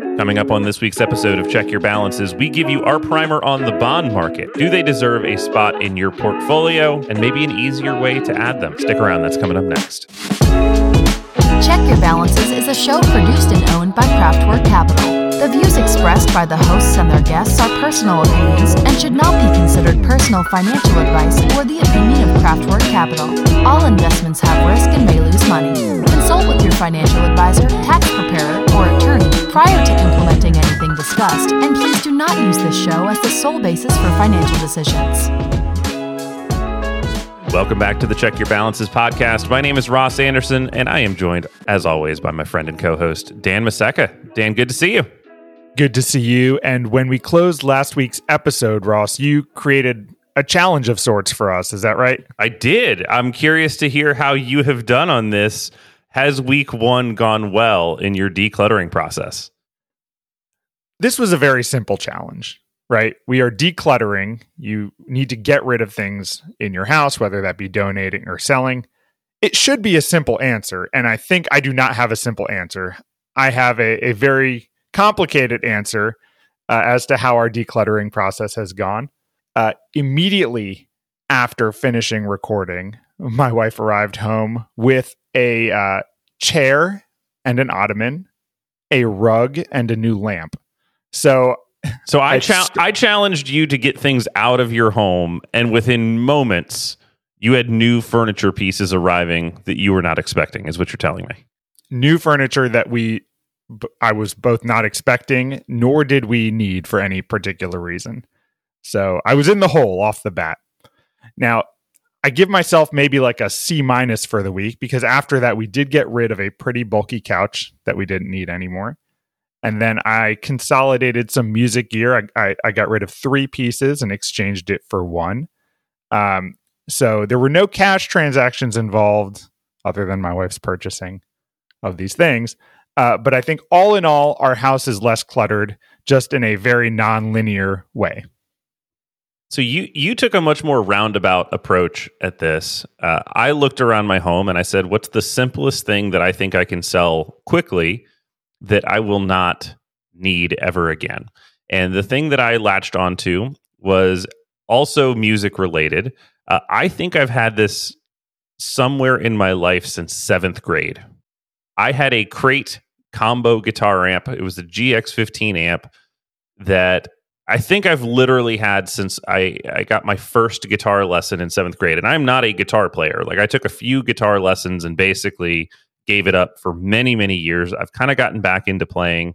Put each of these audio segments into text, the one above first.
Coming up on this week's episode of Check Your Balances, we give you our primer on the bond market. Do they deserve a spot in your portfolio and maybe an easier way to add them? Stick around, that's coming up next. Check Your Balances is a show produced and owned by Craftwork Capital. The views expressed by the hosts and their guests are personal opinions and should not be considered personal financial advice or the opinion of Craftwork Capital. All investments have risk and may lose money. Consult with your financial advisor, tax preparer, or prior to implementing anything discussed, and please do not use this show as the sole basis for financial decisions. Welcome back to the Check Your Balances podcast. My name is Ross Anderson, and I am joined, as always, by my friend and co host, Dan Maseka. Dan, good to see you. Good to see you. And when we closed last week's episode, Ross, you created a challenge of sorts for us. Is that right? I did. I'm curious to hear how you have done on this. Has week one gone well in your decluttering process? This was a very simple challenge, right? We are decluttering. You need to get rid of things in your house, whether that be donating or selling. It should be a simple answer. And I think I do not have a simple answer. I have a, a very complicated answer uh, as to how our decluttering process has gone. Uh, immediately after finishing recording, my wife arrived home with a uh, chair and an ottoman, a rug, and a new lamp. So, so I cha- I challenged you to get things out of your home, and within moments, you had new furniture pieces arriving that you were not expecting. Is what you're telling me? New furniture that we I was both not expecting, nor did we need for any particular reason. So I was in the hole off the bat. Now, I give myself maybe like a C minus for the week because after that, we did get rid of a pretty bulky couch that we didn't need anymore. And then I consolidated some music gear. I, I, I got rid of three pieces and exchanged it for one. Um, so there were no cash transactions involved other than my wife's purchasing of these things. Uh, but I think all in all, our house is less cluttered, just in a very non-linear way. So you you took a much more roundabout approach at this. Uh, I looked around my home and I said, "What's the simplest thing that I think I can sell quickly that I will not need ever again?" And the thing that I latched onto was also music related. Uh, I think I've had this somewhere in my life since seventh grade. I had a Crate combo guitar amp. It was a GX15 amp that I think I've literally had since I, I got my first guitar lesson in seventh grade. And I'm not a guitar player. Like I took a few guitar lessons and basically gave it up for many, many years. I've kind of gotten back into playing.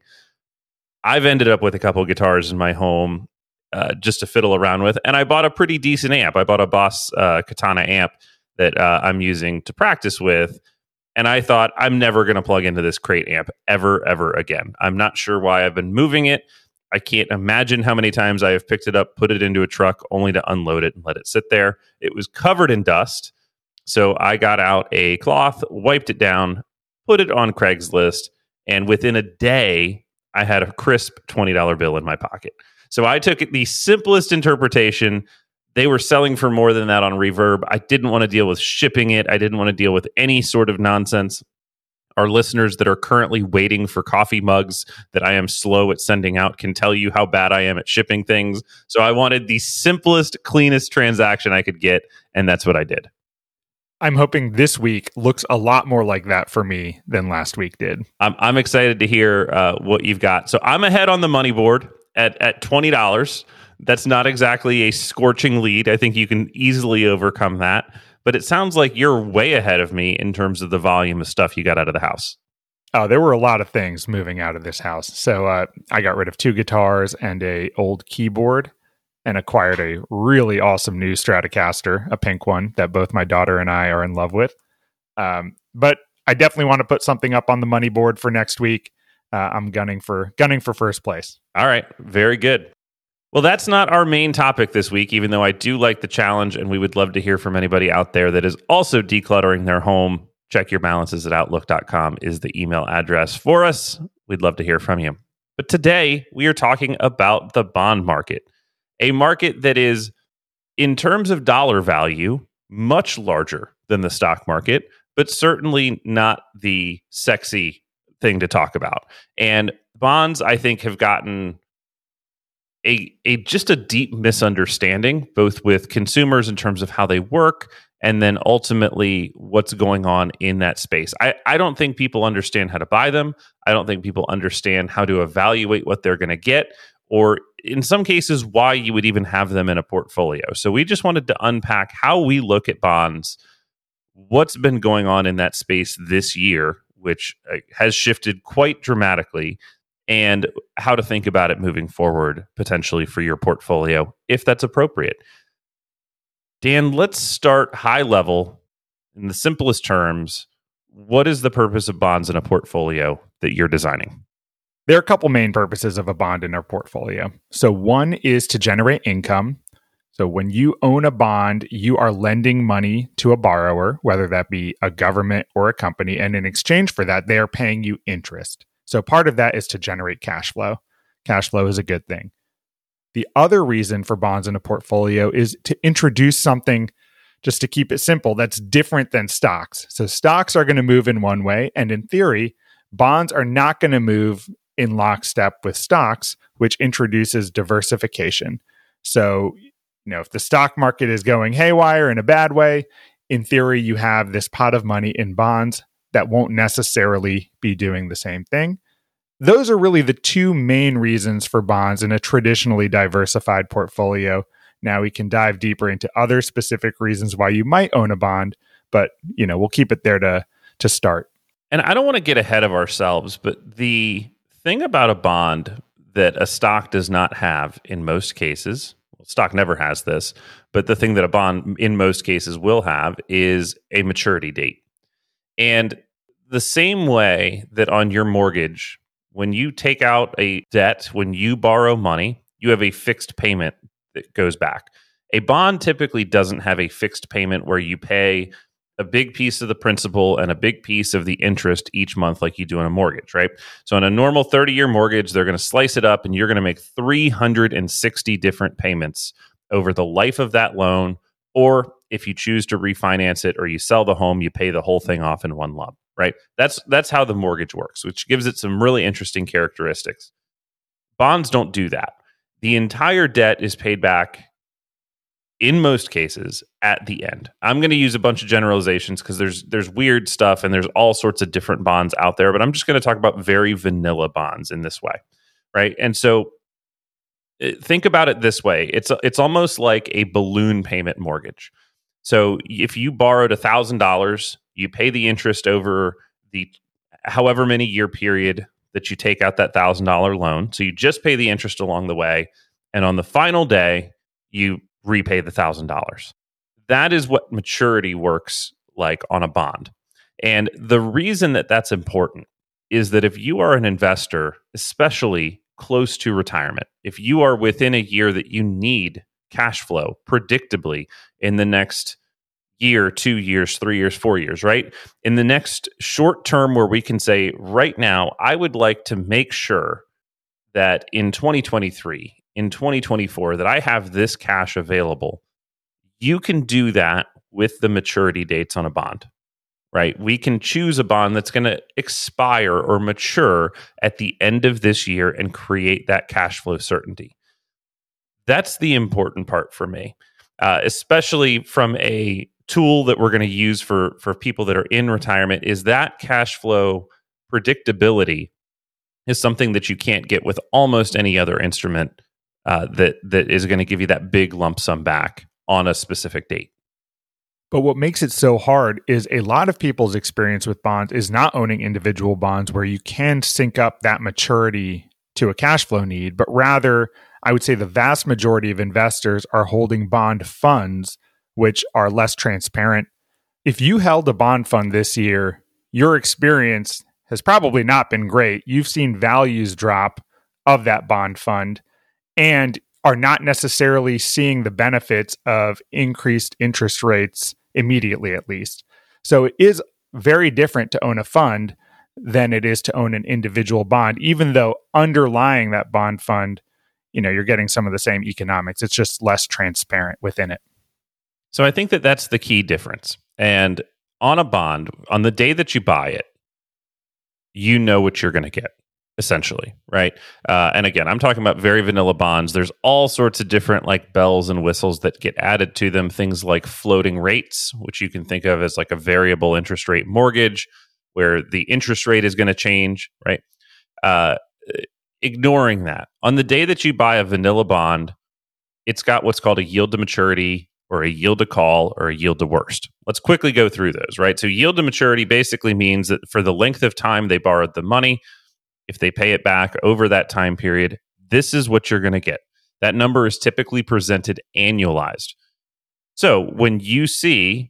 I've ended up with a couple guitars in my home uh, just to fiddle around with. And I bought a pretty decent amp. I bought a Boss uh, Katana amp that uh, I'm using to practice with. And I thought, I'm never going to plug into this Crate amp ever, ever again. I'm not sure why I've been moving it. I can't imagine how many times I have picked it up, put it into a truck, only to unload it and let it sit there. It was covered in dust. So I got out a cloth, wiped it down, put it on Craigslist, and within a day, I had a crisp $20 bill in my pocket. So I took the simplest interpretation they were selling for more than that on Reverb. I didn't want to deal with shipping it. I didn't want to deal with any sort of nonsense. Our listeners that are currently waiting for coffee mugs that I am slow at sending out can tell you how bad I am at shipping things. So I wanted the simplest, cleanest transaction I could get, and that's what I did. I'm hoping this week looks a lot more like that for me than last week did. I'm, I'm excited to hear uh, what you've got. So I'm ahead on the money board at, at $20. That's not exactly a scorching lead. I think you can easily overcome that. But it sounds like you're way ahead of me in terms of the volume of stuff you got out of the house. Oh, there were a lot of things moving out of this house. So uh, I got rid of two guitars and a old keyboard, and acquired a really awesome new Stratocaster, a pink one that both my daughter and I are in love with. Um, but I definitely want to put something up on the money board for next week. Uh, I'm gunning for gunning for first place. All right, very good. Well, that's not our main topic this week, even though I do like the challenge and we would love to hear from anybody out there that is also decluttering their home. Check your balances at outlook.com is the email address for us. We'd love to hear from you. But today we are talking about the bond market, a market that is, in terms of dollar value, much larger than the stock market, but certainly not the sexy thing to talk about. And bonds, I think, have gotten a a just a deep misunderstanding, both with consumers in terms of how they work, and then ultimately what's going on in that space. I, I don't think people understand how to buy them. I don't think people understand how to evaluate what they're going to get, or in some cases, why you would even have them in a portfolio. So we just wanted to unpack how we look at bonds, what's been going on in that space this year, which uh, has shifted quite dramatically and how to think about it moving forward potentially for your portfolio if that's appropriate. Dan, let's start high level in the simplest terms. What is the purpose of bonds in a portfolio that you're designing? There are a couple main purposes of a bond in our portfolio. So, one is to generate income. So, when you own a bond, you are lending money to a borrower, whether that be a government or a company. And in exchange for that, they are paying you interest. So part of that is to generate cash flow. Cash flow is a good thing. The other reason for bonds in a portfolio is to introduce something just to keep it simple that's different than stocks. So stocks are going to move in one way and in theory, bonds are not going to move in lockstep with stocks, which introduces diversification. So, you know, if the stock market is going haywire in a bad way, in theory you have this pot of money in bonds that won't necessarily be doing the same thing. Those are really the two main reasons for bonds in a traditionally diversified portfolio. Now we can dive deeper into other specific reasons why you might own a bond, but you know, we'll keep it there to to start. And I don't want to get ahead of ourselves, but the thing about a bond that a stock does not have in most cases, well, stock never has this, but the thing that a bond in most cases will have is a maturity date. And the same way that on your mortgage, when you take out a debt, when you borrow money, you have a fixed payment that goes back. A bond typically doesn't have a fixed payment where you pay a big piece of the principal and a big piece of the interest each month, like you do in a mortgage, right? So, in a normal 30 year mortgage, they're going to slice it up and you're going to make 360 different payments over the life of that loan or if you choose to refinance it or you sell the home, you pay the whole thing off in one lump, right? That's that's how the mortgage works, which gives it some really interesting characteristics. Bonds don't do that. The entire debt is paid back in most cases at the end. I'm going to use a bunch of generalizations because there's there's weird stuff and there's all sorts of different bonds out there, but I'm just going to talk about very vanilla bonds in this way, right? And so think about it this way. It's it's almost like a balloon payment mortgage. So if you borrowed $1000 you pay the interest over the however many year period that you take out that $1000 loan. So you just pay the interest along the way. And on the final day you repay the $1000 that is what maturity works like on a bond. And the reason that that's important is that if you are an investor especially close to retirement, if you are within a year that you need cash flow predictably in the next year, two years, three years, four years, right? In the next short term, where we can say, right now, I would like to make sure that in 2023, in 2024, that I have this cash available. You can do that with the maturity dates on a bond right? We can choose a bond that's going to expire or mature at the end of this year and create that cash flow certainty. That's the important part for me, uh, especially from a tool that we're going to use for for people that are in retirement. Is that cash flow predictability is something that you can't get with almost any other instrument uh, that that is going to give you that big lump sum back on a specific date. But what makes it so hard is a lot of people's experience with bonds is not owning individual bonds where you can sync up that maturity to a cash flow need, but rather, I would say the vast majority of investors are holding bond funds, which are less transparent. If you held a bond fund this year, your experience has probably not been great. You've seen values drop of that bond fund, and are not necessarily seeing the benefits of increased interest rates immediately at least. So it is very different to own a fund than it is to own an individual bond, even though underlying that bond fund, you know, you're getting some of the same economics. It's just less transparent within it. So I think that that's the key difference. And on a bond, on the day that you buy it, you know what you're going to get, essentially, right? Uh, and again, I'm talking about very vanilla bonds. There's all sorts of different like bells and whistles that get added to them. Things like floating rates, which you can think of as like a variable interest rate mortgage, where the interest rate is going to change, right? Uh, ignoring that, on the day that you buy a vanilla bond, it's got what's called a yield to maturity or a yield to call or a yield to worst. Let's quickly go through those, right? So, yield to maturity basically means that for the length of time they borrowed the money, if they pay it back over that time period, this is what you're going to get. That number is typically presented annualized. So, when you see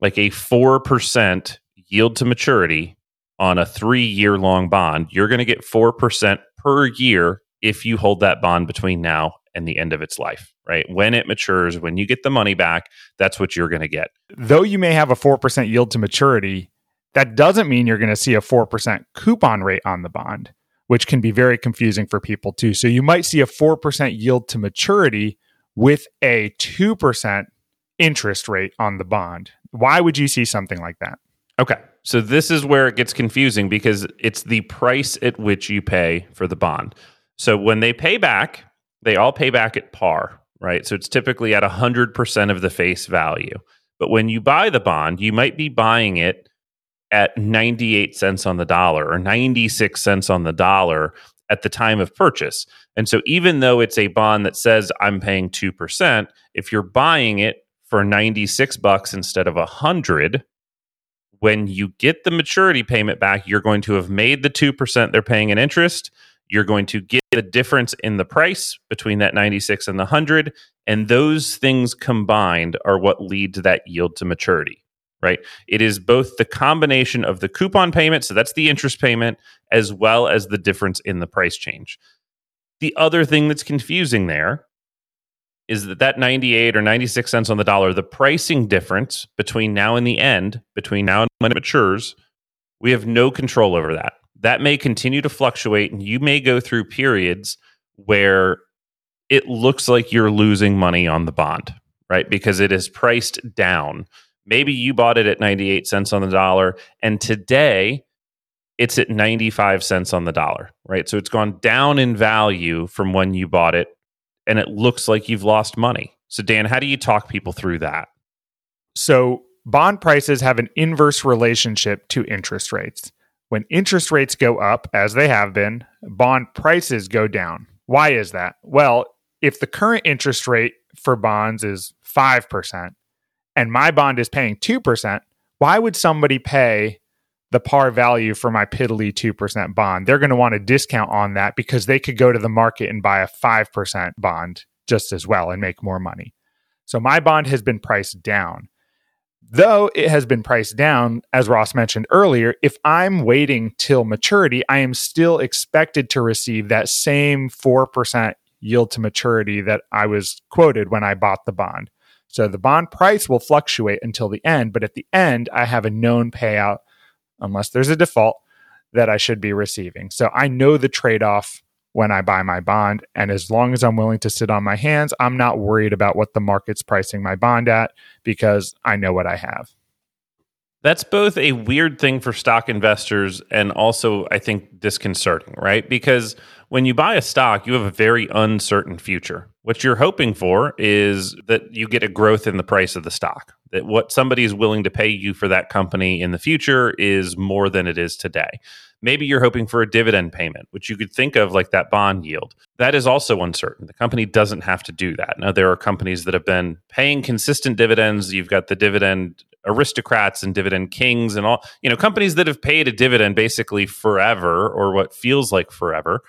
like a 4% yield to maturity on a three year long bond, you're going to get 4% per year if you hold that bond between now and the end of its life, right? When it matures, when you get the money back, that's what you're going to get. Though you may have a 4% yield to maturity, that doesn't mean you're going to see a 4% coupon rate on the bond, which can be very confusing for people too. So you might see a 4% yield to maturity with a 2% interest rate on the bond. Why would you see something like that? Okay. So this is where it gets confusing because it's the price at which you pay for the bond. So when they pay back, they all pay back at par, right? So it's typically at 100% of the face value. But when you buy the bond, you might be buying it at 98 cents on the dollar or 96 cents on the dollar at the time of purchase. And so even though it's a bond that says I'm paying 2%, if you're buying it for 96 bucks instead of 100, when you get the maturity payment back, you're going to have made the 2% they're paying in interest you're going to get the difference in the price between that 96 and the 100. And those things combined are what lead to that yield to maturity, right? It is both the combination of the coupon payment, so that's the interest payment, as well as the difference in the price change. The other thing that's confusing there is that that 98 or 96 cents on the dollar, the pricing difference between now and the end, between now and when it matures, we have no control over that that may continue to fluctuate and you may go through periods where it looks like you're losing money on the bond, right? Because it is priced down. Maybe you bought it at 98 cents on the dollar and today it's at 95 cents on the dollar, right? So it's gone down in value from when you bought it and it looks like you've lost money. So Dan, how do you talk people through that? So bond prices have an inverse relationship to interest rates. When interest rates go up, as they have been, bond prices go down. Why is that? Well, if the current interest rate for bonds is 5% and my bond is paying 2%, why would somebody pay the par value for my piddly 2% bond? They're going to want a discount on that because they could go to the market and buy a 5% bond just as well and make more money. So my bond has been priced down. Though it has been priced down, as Ross mentioned earlier, if I'm waiting till maturity, I am still expected to receive that same 4% yield to maturity that I was quoted when I bought the bond. So the bond price will fluctuate until the end, but at the end, I have a known payout, unless there's a default, that I should be receiving. So I know the trade off when I buy my bond. And as long as I'm willing to sit on my hands, I'm not worried about what the market's pricing my bond at because I know what I have. That's both a weird thing for stock investors and also, I think, disconcerting, right? Because when you buy a stock, you have a very uncertain future. What you're hoping for is that you get a growth in the price of the stock, that what somebody is willing to pay you for that company in the future is more than it is today. Maybe you're hoping for a dividend payment, which you could think of like that bond yield. That is also uncertain. The company doesn't have to do that. Now, there are companies that have been paying consistent dividends. You've got the dividend aristocrats and dividend kings and all, you know, companies that have paid a dividend basically forever or what feels like forever.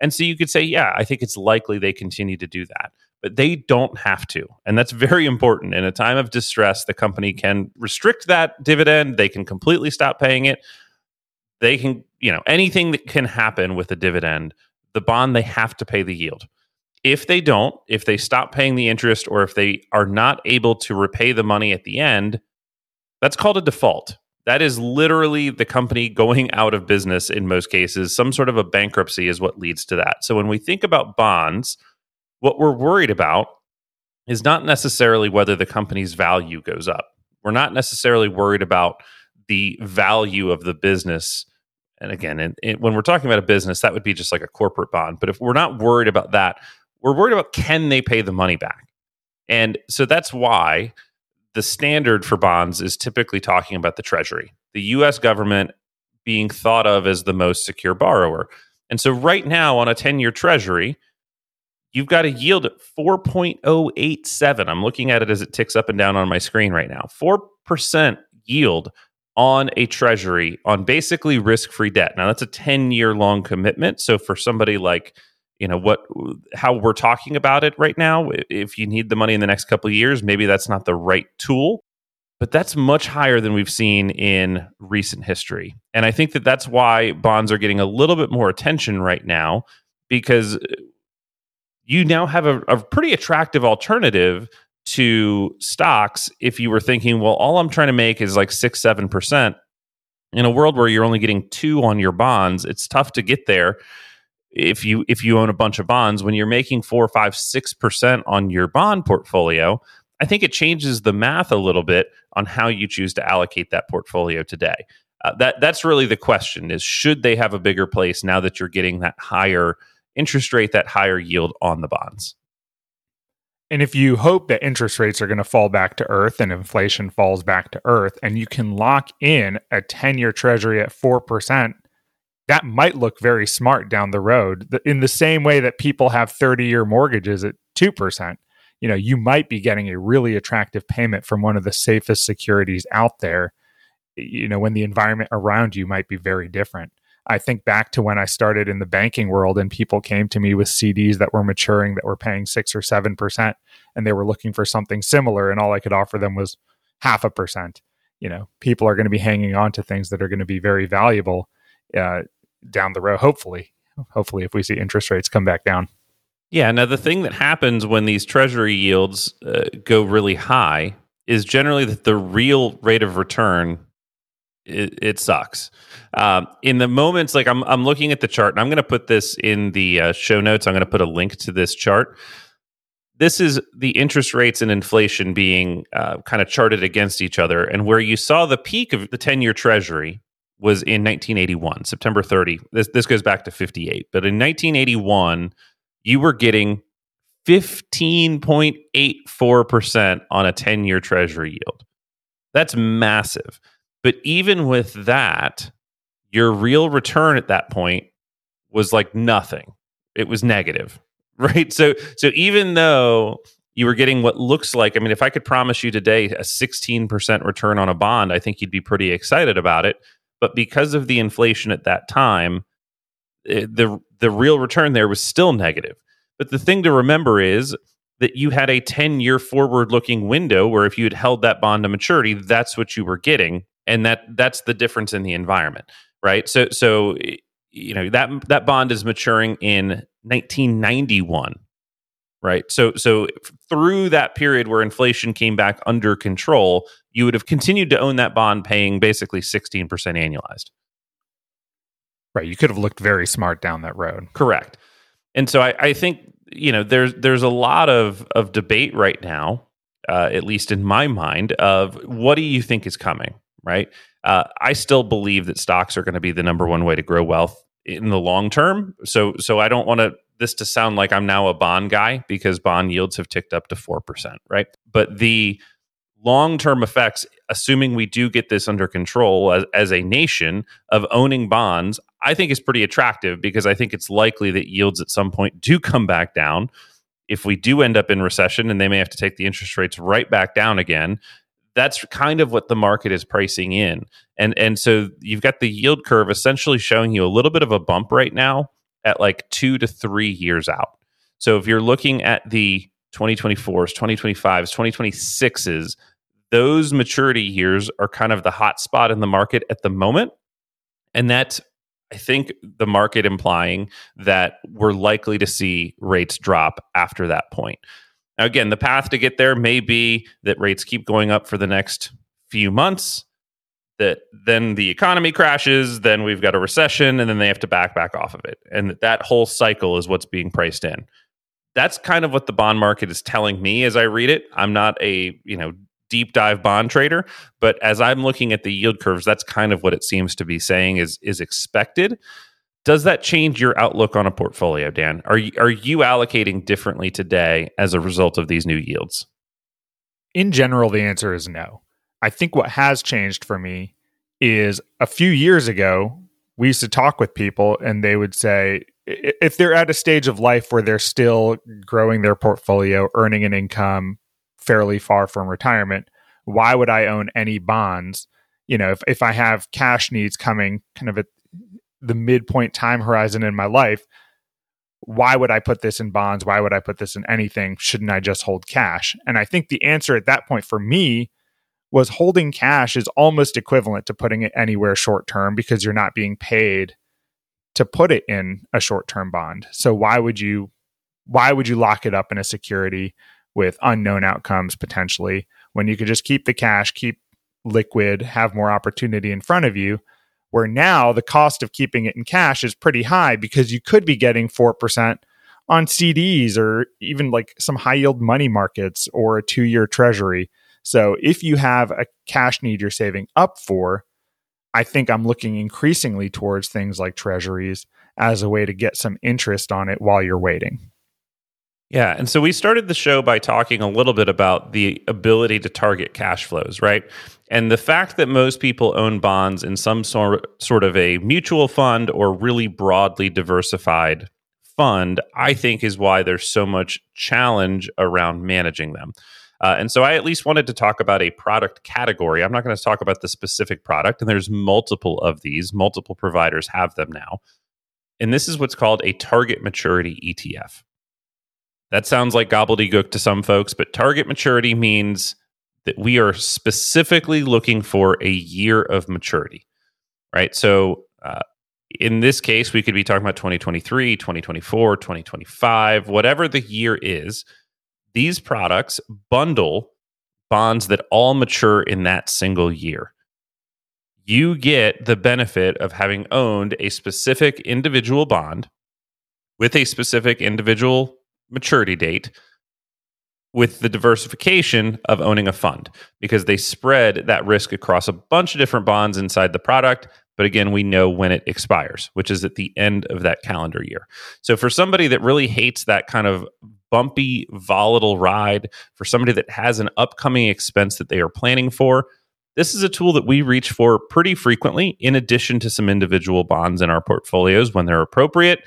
And so you could say, yeah, I think it's likely they continue to do that. But they don't have to. And that's very important. In a time of distress, the company can restrict that dividend. They can completely stop paying it. They can, you know, anything that can happen with a dividend, the bond, they have to pay the yield. If they don't, if they stop paying the interest or if they are not able to repay the money at the end, that's called a default. That is literally the company going out of business in most cases. Some sort of a bankruptcy is what leads to that. So when we think about bonds, what we're worried about is not necessarily whether the company's value goes up. We're not necessarily worried about the value of the business and again, when we're talking about a business, that would be just like a corporate bond. But if we're not worried about that, we're worried about can they pay the money back? And so that's why the standard for bonds is typically talking about the Treasury, the US government being thought of as the most secure borrower. And so right now on a 10 year Treasury, you've got a yield at 4.087. I'm looking at it as it ticks up and down on my screen right now. 4% yield on a treasury on basically risk-free debt. Now that's a 10-year long commitment. So for somebody like you know what how we're talking about it right now. If you need the money in the next couple of years maybe that's not the right tool but that's much higher than we've seen in recent history. And i think that that's why bonds are getting a little bit more attention right now because uh, you now have a, a pretty attractive alternative to stocks if you were thinking, well, all I'm trying to make is like six, seven percent. In a world where you're only getting two on your bonds, it's tough to get there if you if you own a bunch of bonds. When you're making four, five, six percent on your bond portfolio, I think it changes the math a little bit on how you choose to allocate that portfolio today. Uh, that that's really the question: is should they have a bigger place now that you're getting that higher interest rate, that higher yield on the bonds? And if you hope that interest rates are going to fall back to earth and inflation falls back to earth, and you can lock in a 10 year treasury at 4%, that might look very smart down the road. In the same way that people have 30 year mortgages at 2%, you know, you might be getting a really attractive payment from one of the safest securities out there, you know, when the environment around you might be very different. I think back to when I started in the banking world and people came to me with CDs that were maturing that were paying six or seven percent and they were looking for something similar and all I could offer them was half a percent. You know, people are going to be hanging on to things that are going to be very valuable uh, down the road, hopefully. Hopefully, if we see interest rates come back down. Yeah. Now, the thing that happens when these treasury yields uh, go really high is generally that the real rate of return it, it sucks. Um, in the moments, like I'm, I'm looking at the chart, and I'm going to put this in the uh, show notes. I'm going to put a link to this chart. This is the interest rates and inflation being uh, kind of charted against each other, and where you saw the peak of the 10 year Treasury was in 1981, September 30. This this goes back to 58, but in 1981, you were getting 15.84% on a 10 year Treasury yield. That's massive. But even with that, your real return at that point was like nothing. It was negative, right? So so even though you were getting what looks like, I mean, if I could promise you today a 16% return on a bond, I think you'd be pretty excited about it. But because of the inflation at that time, it, eh, the the real return there was still negative. But the thing to remember is that you had a 10 year forward looking window where if you had held that bond to maturity, that's what you were getting and that that's the difference in the environment right so so you know that that bond is maturing in 1991 right so so through that period where inflation came back under control you would have continued to own that bond paying basically 16% annualized right you could have looked very smart down that road correct and so i, I think you know there's there's a lot of of debate right now uh, at least in my mind of what do you think is coming right? Uh, I still believe that stocks are going to be the number one way to grow wealth in the long term. So, so I don't want to this to sound like I'm now a bond guy because bond yields have ticked up to four percent, right? But the long term effects, assuming we do get this under control as, as a nation of owning bonds, I think is pretty attractive because I think it's likely that yields at some point do come back down. If we do end up in recession and they may have to take the interest rates right back down again, that's kind of what the market is pricing in. And and so you've got the yield curve essentially showing you a little bit of a bump right now at like 2 to 3 years out. So if you're looking at the 2024s, 2025s, 2026s, those maturity years are kind of the hot spot in the market at the moment. And that I think the market implying that we're likely to see rates drop after that point. Now, again, the path to get there may be that rates keep going up for the next few months, that then the economy crashes, then we've got a recession, and then they have to back back off of it. And that whole cycle is what's being priced in. That's kind of what the bond market is telling me as I read it. I'm not a, you know, deep dive bond trader, but as I'm looking at the yield curves, that's kind of what it seems to be saying is is expected. Does that change your outlook on a portfolio, Dan? Are you, are you allocating differently today as a result of these new yields? In general, the answer is no. I think what has changed for me is a few years ago, we used to talk with people and they would say, if they're at a stage of life where they're still growing their portfolio, earning an income fairly far from retirement, why would I own any bonds? You know, if, if I have cash needs coming kind of at the midpoint time horizon in my life, why would I put this in bonds? Why would I put this in anything? Shouldn't I just hold cash? And I think the answer at that point for me was holding cash is almost equivalent to putting it anywhere short term because you're not being paid to put it in a short-term bond. So why would you why would you lock it up in a security with unknown outcomes potentially when you could just keep the cash, keep liquid, have more opportunity in front of you? Where now the cost of keeping it in cash is pretty high because you could be getting 4% on CDs or even like some high yield money markets or a two year treasury. So if you have a cash need you're saving up for, I think I'm looking increasingly towards things like treasuries as a way to get some interest on it while you're waiting. Yeah. And so we started the show by talking a little bit about the ability to target cash flows, right? And the fact that most people own bonds in some sort, sort of a mutual fund or really broadly diversified fund, I think is why there's so much challenge around managing them. Uh, and so I at least wanted to talk about a product category. I'm not going to talk about the specific product, and there's multiple of these, multiple providers have them now. And this is what's called a target maturity ETF. That sounds like gobbledygook to some folks, but target maturity means that we are specifically looking for a year of maturity, right? So, uh, in this case, we could be talking about 2023, 2024, 2025, whatever the year is these products bundle bonds that all mature in that single year. You get the benefit of having owned a specific individual bond with a specific individual maturity date with the diversification of owning a fund because they spread that risk across a bunch of different bonds inside the product. But again, we know when it expires, which is at the end of that calendar year. So for somebody that really hates that kind of bumpy, volatile ride, for somebody that has an upcoming expense that they are planning for, this is a tool that we reach for pretty frequently, in addition to some individual bonds in our portfolios when they're appropriate,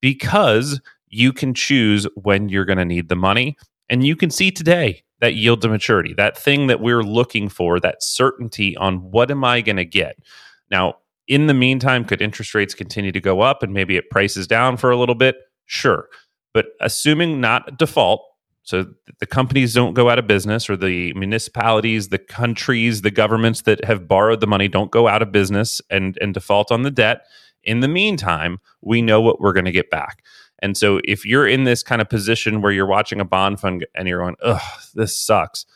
because you can choose when you're going to need the money. And you can see today that yield to maturity, that thing that we're looking for, that certainty on what am I going to get. Now, in the meantime, could interest rates continue to go up and maybe it prices down for a little bit? Sure. But assuming not default, so the companies don't go out of business, or the municipalities, the countries, the governments that have borrowed the money don't go out of business and, and default on the debt. In the meantime, we know what we're going to get back. And so if you're in this kind of position where you're watching a bond fund and you're going, ugh, this sucks,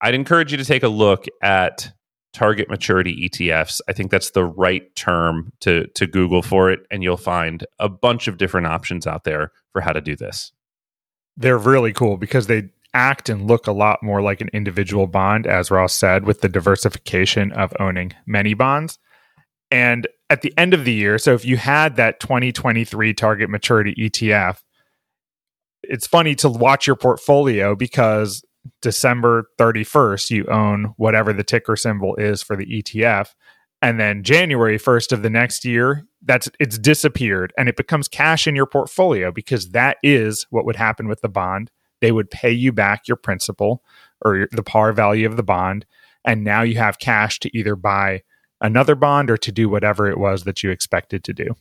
I'd encourage you to take a look at target maturity ETFs. I think that's the right term to to Google for it, and you'll find a bunch of different options out there for how to do this. They're really cool because they act and look a lot more like an individual bond, as Ross said, with the diversification of owning many bonds. And at the end of the year, so if you had that 2023 target maturity ETF, it's funny to watch your portfolio because December 31st, you own whatever the ticker symbol is for the ETF. And then January 1st of the next year, that's it's disappeared and it becomes cash in your portfolio because that is what would happen with the bond. They would pay you back your principal or the par value of the bond. And now you have cash to either buy another bond or to do whatever it was that you expected to do.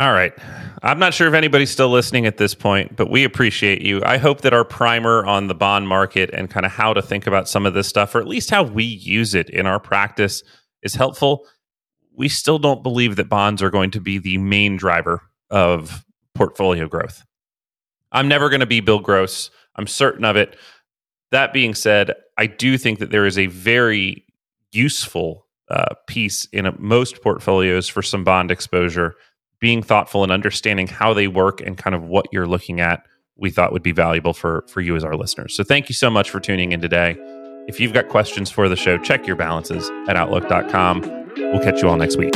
All right. I'm not sure if anybody's still listening at this point, but we appreciate you. I hope that our primer on the bond market and kind of how to think about some of this stuff, or at least how we use it in our practice, is helpful. We still don't believe that bonds are going to be the main driver of portfolio growth. I'm never going to be Bill Gross. I'm certain of it. That being said, I do think that there is a very useful uh, piece in a, most portfolios for some bond exposure being thoughtful and understanding how they work and kind of what you're looking at we thought would be valuable for for you as our listeners. So thank you so much for tuning in today. If you've got questions for the show, check your balances at outlook.com. We'll catch you all next week.